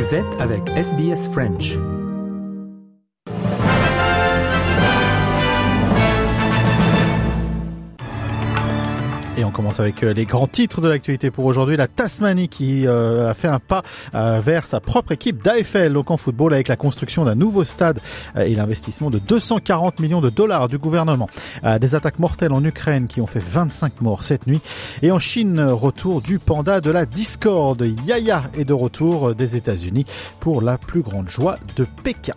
Vous avec SBS French. Et on commence avec euh, les grands titres de l'actualité pour aujourd'hui. La Tasmanie qui euh, a fait un pas euh, vers sa propre équipe d'AFL donc en football avec la construction d'un nouveau stade et l'investissement de 240 millions de dollars du gouvernement. des attaques mortelles en Ukraine qui ont fait 25 morts cette nuit. Et en Chine, retour du panda de la discorde. Yaya est de retour des États-Unis pour la plus grande joie de Pékin.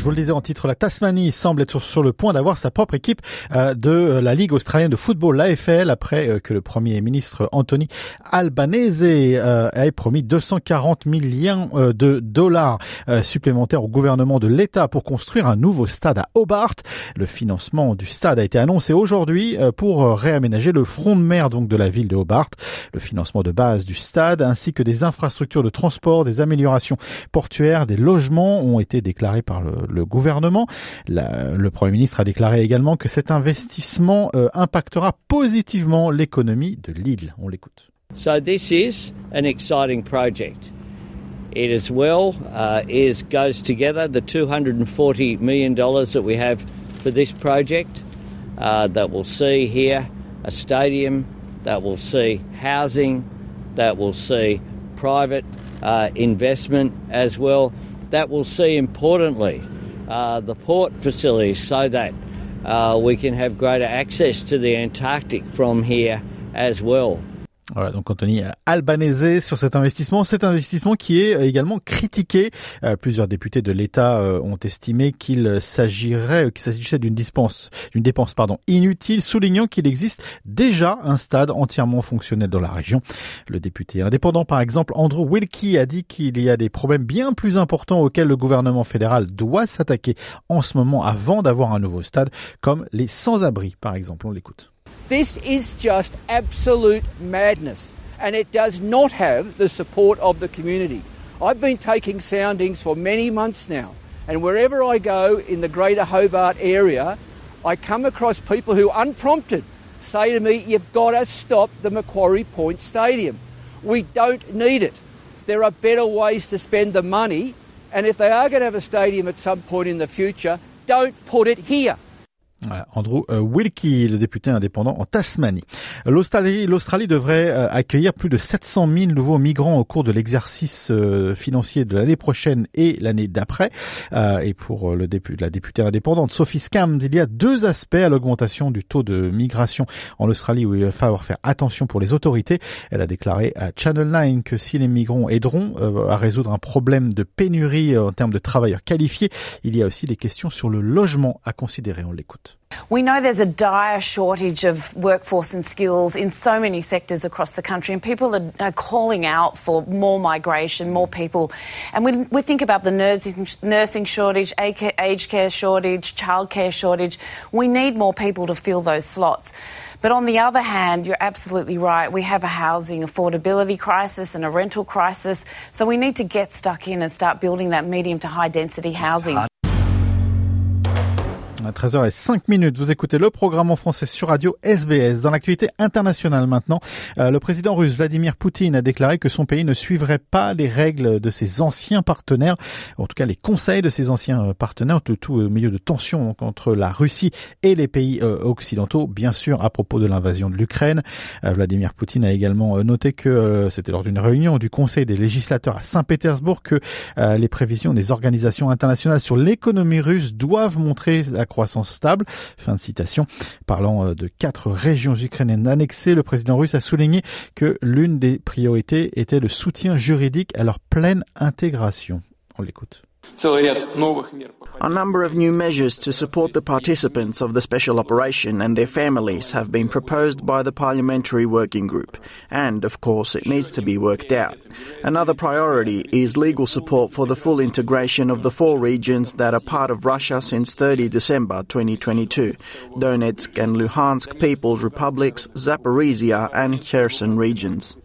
Je vous le disais en titre, la Tasmanie semble être sur, le point d'avoir sa propre équipe euh, de euh, la Ligue australienne de football, l'AFL, après euh, que le Premier ministre Anthony Albanese ait promis 240 millions de dollars supplémentaires au gouvernement de l'État pour construire un nouveau stade à Hobart. Le financement du stade a été annoncé aujourd'hui pour réaménager le front de mer donc de la ville de Hobart. Le financement de base du stade ainsi que des infrastructures de transport, des améliorations portuaires, des logements ont été déclarés par le, le gouvernement. le Premier ministre a déclaré également que cet investissement euh, impactera positivement l'économie de l'île. On l'écoute. So this is an exciting project. It as well uh, is goes together the 240 million dollars that we have for this project uh, that will see here a stadium, that will see housing, that will see private uh, investment as well, that will see importantly uh, the port facilities so that uh, we can have greater access to the Antarctic from here as well. Voilà, donc Anthony Albanese sur cet investissement, cet investissement qui est également critiqué. Euh, plusieurs députés de l'État euh, ont estimé qu'il s'agirait, qu'il s'agissait d'une dépense, d'une dépense pardon inutile, soulignant qu'il existe déjà un stade entièrement fonctionnel dans la région. Le député indépendant, par exemple, Andrew Wilkie, a dit qu'il y a des problèmes bien plus importants auxquels le gouvernement fédéral doit s'attaquer en ce moment avant d'avoir un nouveau stade, comme les sans-abri, par exemple. On l'écoute. This is just absolute madness, and it does not have the support of the community. I've been taking soundings for many months now, and wherever I go in the greater Hobart area, I come across people who, unprompted, say to me, You've got to stop the Macquarie Point Stadium. We don't need it. There are better ways to spend the money, and if they are going to have a stadium at some point in the future, don't put it here. Andrew euh, Wilkie, le député indépendant en Tasmanie. L'Australie, l'Australie devrait euh, accueillir plus de 700 000 nouveaux migrants au cours de l'exercice euh, financier de l'année prochaine et l'année d'après. Et pour le député, la députée indépendante Sophie Scams, il y a deux aspects à l'augmentation du taux de migration en Australie où il va falloir faire attention pour les autorités. Elle a déclaré à Channel 9 que si les migrants aideront à résoudre un problème de pénurie en termes de travailleurs qualifiés, il y a aussi des questions sur le logement à considérer. On l'écoute. We know there's a dire shortage of workforce and skills in so many sectors across the country, and people are, are calling out for more migration, more people. And we, we think about the nursing, nursing shortage, aged care shortage, childcare shortage. We need more people to fill those slots. But on the other hand, you're absolutely right. We have a housing affordability crisis and a rental crisis. So we need to get stuck in and start building that medium to high density housing. À 13h05 minutes, vous écoutez le programme en français sur radio SBS. Dans l'actualité internationale maintenant, euh, le président russe Vladimir Poutine a déclaré que son pays ne suivrait pas les règles de ses anciens partenaires, en tout cas les conseils de ses anciens euh, partenaires, tout au milieu de tensions entre la Russie et les pays euh, occidentaux, bien sûr à propos de l'invasion de l'Ukraine. Vladimir Poutine a également noté que c'était lors d'une réunion du Conseil des législateurs à Saint-Pétersbourg que les prévisions des organisations internationales sur l'économie russe doivent montrer la croissance stable. Fin de citation. Parlant euh, de quatre régions ukrainiennes annexées, le président russe a souligné que l'une des priorités était le soutien juridique à leur pleine intégration. On l'écoute. A number of new measures to support the participants of the special operation and their families have been proposed by the Parliamentary Working Group, and of course it needs to be worked out. Another priority is legal support for the full integration of the four regions that are part of Russia since 30 December 2022 Donetsk and Luhansk People's Republics, Zaporizhia and Kherson regions.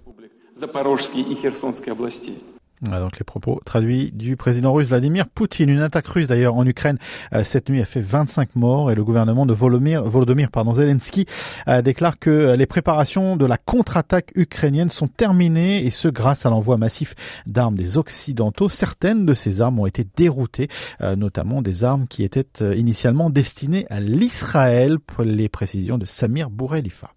Donc les propos traduits du président russe Vladimir Poutine. Une attaque russe d'ailleurs en Ukraine euh, cette nuit a fait 25 morts et le gouvernement de Volodymyr, Volodymyr pardon, Zelensky euh, déclare que euh, les préparations de la contre-attaque ukrainienne sont terminées et ce grâce à l'envoi massif d'armes des Occidentaux. Certaines de ces armes ont été déroutées, notamment des armes qui étaient initialement destinées à l'Israël. Pour les précisions de Samir Bourelifa.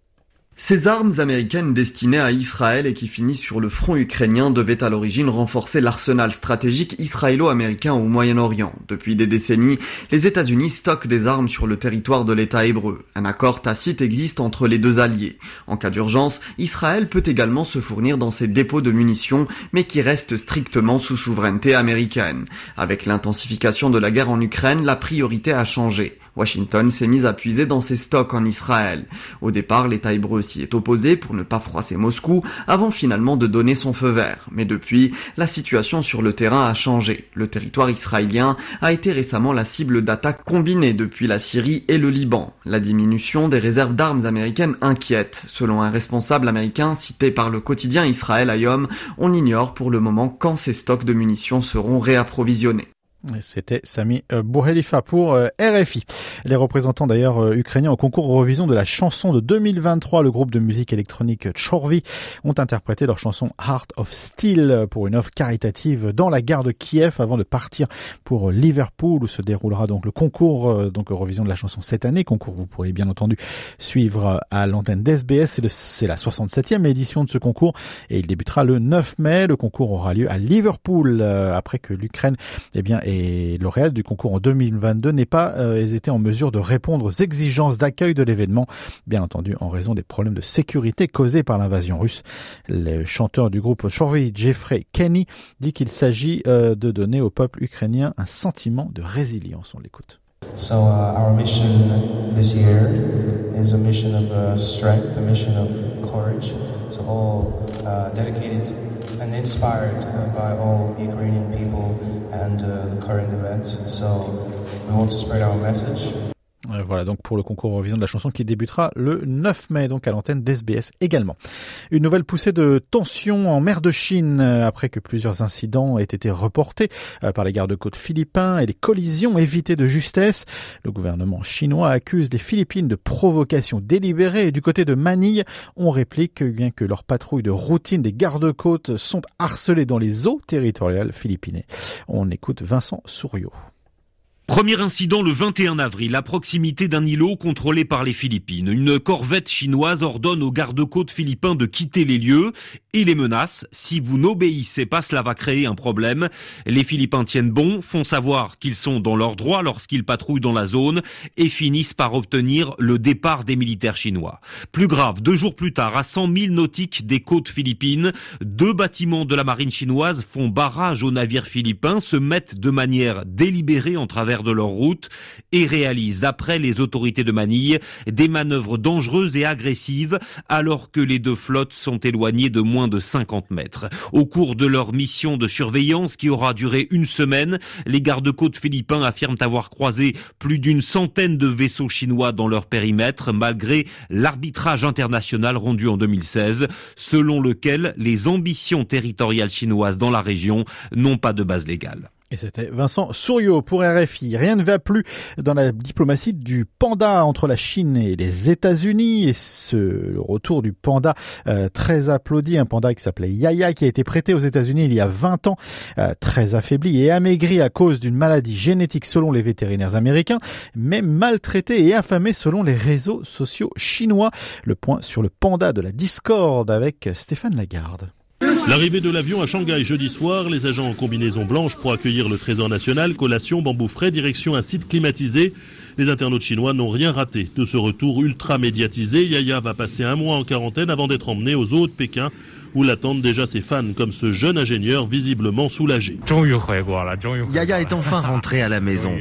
Ces armes américaines destinées à Israël et qui finissent sur le front ukrainien devaient à l'origine renforcer l'arsenal stratégique israélo-américain au Moyen-Orient. Depuis des décennies, les États-Unis stockent des armes sur le territoire de l'État hébreu. Un accord tacite existe entre les deux alliés. En cas d'urgence, Israël peut également se fournir dans ses dépôts de munitions, mais qui restent strictement sous souveraineté américaine. Avec l'intensification de la guerre en Ukraine, la priorité a changé. Washington s'est mise à puiser dans ses stocks en Israël. Au départ, l'État hébreu s'y est opposé pour ne pas froisser Moscou, avant finalement de donner son feu vert. Mais depuis, la situation sur le terrain a changé. Le territoire israélien a été récemment la cible d'attaques combinées depuis la Syrie et le Liban. La diminution des réserves d'armes américaines inquiète. Selon un responsable américain cité par le quotidien Israël Ayom, on ignore pour le moment quand ces stocks de munitions seront réapprovisionnés. C'était Sami euh, Bouhelifa pour euh, RFI. Les représentants d'ailleurs euh, ukrainiens au concours Eurovision de la chanson de 2023, le groupe de musique électronique Chorvi, ont interprété leur chanson Heart of Steel pour une offre caritative dans la gare de Kiev avant de partir pour Liverpool où se déroulera donc le concours donc Eurovision de la chanson cette année. Concours vous pourrez bien entendu suivre à l'antenne d'SBS. C'est la 67e édition de ce concours et il débutera le 9 mai. Le concours aura lieu à Liverpool après que l'Ukraine eh bien et lauréat du concours en 2022 n'est pas euh, été en mesure de répondre aux exigences d'accueil de l'événement, bien entendu en raison des problèmes de sécurité causés par l'invasion russe. Le chanteur du groupe Chorvi, Jeffrey Kenny, dit qu'il s'agit euh, de donner au peuple ukrainien un sentiment de résilience. On l'écoute. Mission mission strength, mission courage. And inspired uh, by all Ukrainian people and uh, the current events. So we want to spread our message. Euh, voilà donc pour le concours Eurovision de la chanson qui débutera le 9 mai donc à l'antenne d'SBS également. Une nouvelle poussée de tension en mer de Chine euh, après que plusieurs incidents aient été reportés euh, par les gardes-côtes philippins et les collisions évitées de justesse. Le gouvernement chinois accuse les Philippines de provocation délibérée et du côté de Manille, on réplique bien que leurs patrouilles de routine des gardes-côtes sont harcelées dans les eaux territoriales philippines. On écoute Vincent Souriau. Premier incident le 21 avril à proximité d'un îlot contrôlé par les Philippines. Une corvette chinoise ordonne aux gardes-côtes philippins de quitter les lieux et les menace. Si vous n'obéissez pas, cela va créer un problème. Les Philippins tiennent bon, font savoir qu'ils sont dans leurs droits lorsqu'ils patrouillent dans la zone et finissent par obtenir le départ des militaires chinois. Plus grave, deux jours plus tard, à 100 000 nautiques des côtes philippines, deux bâtiments de la marine chinoise font barrage aux navires philippins, se mettent de manière délibérée en travers de leur route et réalisent, d'après les autorités de Manille, des manœuvres dangereuses et agressives alors que les deux flottes sont éloignées de moins de 50 mètres. Au cours de leur mission de surveillance qui aura duré une semaine, les gardes-côtes philippins affirment avoir croisé plus d'une centaine de vaisseaux chinois dans leur périmètre malgré l'arbitrage international rendu en 2016 selon lequel les ambitions territoriales chinoises dans la région n'ont pas de base légale. Et c'était Vincent Souriau pour RFI. Rien ne va plus dans la diplomatie du panda entre la Chine et les États-Unis. Et ce retour du panda euh, très applaudi, un panda qui s'appelait Yaya, qui a été prêté aux États-Unis il y a 20 ans, euh, très affaibli et amaigri à cause d'une maladie génétique selon les vétérinaires américains, mais maltraité et affamé selon les réseaux sociaux chinois. Le point sur le panda de la discorde avec Stéphane Lagarde. L'arrivée de l'avion à Shanghai jeudi soir, les agents en combinaison blanche pour accueillir le Trésor national, collation, bambou frais, direction un site climatisé. Les internautes chinois n'ont rien raté de ce retour ultra médiatisé. Yaya va passer un mois en quarantaine avant d'être emmené aux eaux de Pékin où l'attendent déjà ses fans, comme ce jeune ingénieur visiblement soulagé. Yaya est enfin rentré à la maison.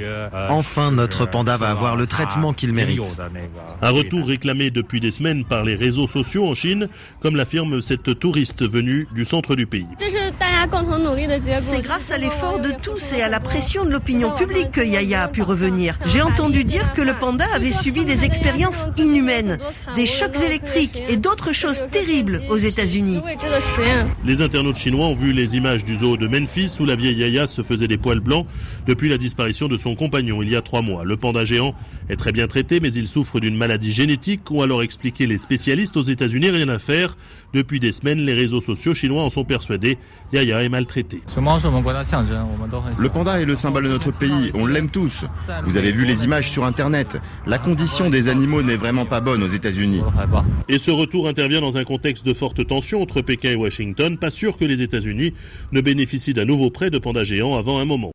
Enfin, notre panda va avoir le traitement qu'il mérite. Un retour réclamé depuis des semaines par les réseaux sociaux en Chine, comme l'affirme cette touriste venue du centre du pays. C'est grâce à l'effort de tous et à la pression de l'opinion publique que Yaya a pu revenir. J'ai entendu dire que le panda avait subi des expériences inhumaines, des chocs électriques et d'autres choses terribles aux États-Unis. Les internautes chinois ont vu les images du zoo de Memphis où la vieille Yaya se faisait des poils blancs depuis la disparition de son compagnon il y a trois mois. Le panda géant est très bien traité mais il souffre d'une maladie génétique, ont alors expliqué les spécialistes aux États-Unis, rien à faire. Depuis des semaines, les réseaux sociaux chinois en sont persuadés. Yaya est maltraité. Le panda est le symbole de notre pays, on l'aime tous. Vous avez vu les images sur Internet. La condition des animaux n'est vraiment pas bonne aux États-Unis. Et ce retour intervient dans un contexte de forte tension entre Pékin et Washington. Pas sûr que les États-Unis ne bénéficient d'un nouveau prêt de panda géant avant un moment.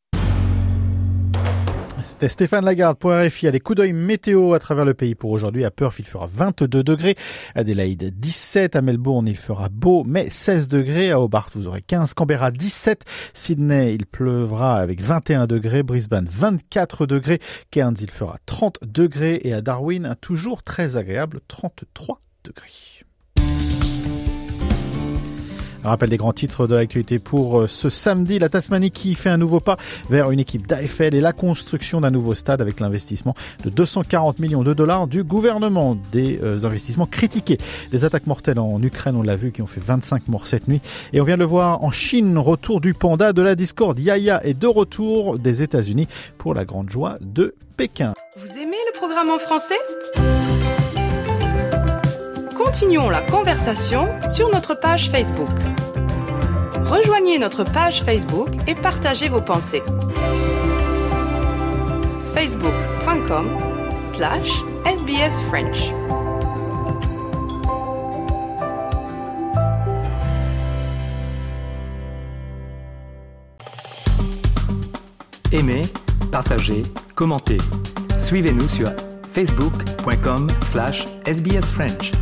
C'était Stéphane Lagarde pour RFI. Des coups d'œil météo à travers le pays pour aujourd'hui. À Perth, il fera 22 degrés. Adélaïde, 17. À Melbourne, il fera beau, mais 16 degrés. À Hobart, vous aurez 15. Canberra, 17. Sydney, il pleuvra avec 21 degrés. Brisbane, 24 degrés. Cairns, il fera 30 degrés. Et à Darwin, toujours très agréable, 33 degrés. Un rappel des grands titres de l'actualité pour euh, ce samedi. La Tasmanie qui fait un nouveau pas vers une équipe d'AFL et la construction d'un nouveau stade avec l'investissement de 240 millions de dollars du gouvernement. Des euh, investissements critiqués. Des attaques mortelles en Ukraine, on l'a vu, qui ont fait 25 morts cette nuit. Et on vient de le voir en Chine, retour du panda de la discorde. Yaya est de retour des États-Unis pour la grande joie de Pékin. Vous aimez le programme en français? Continuons la conversation sur notre page Facebook. Rejoignez notre page Facebook et partagez vos pensées. facebook.com slash sbsfrench Aimez, partagez, commentez. Suivez-nous sur facebook.com slash sbsfrench.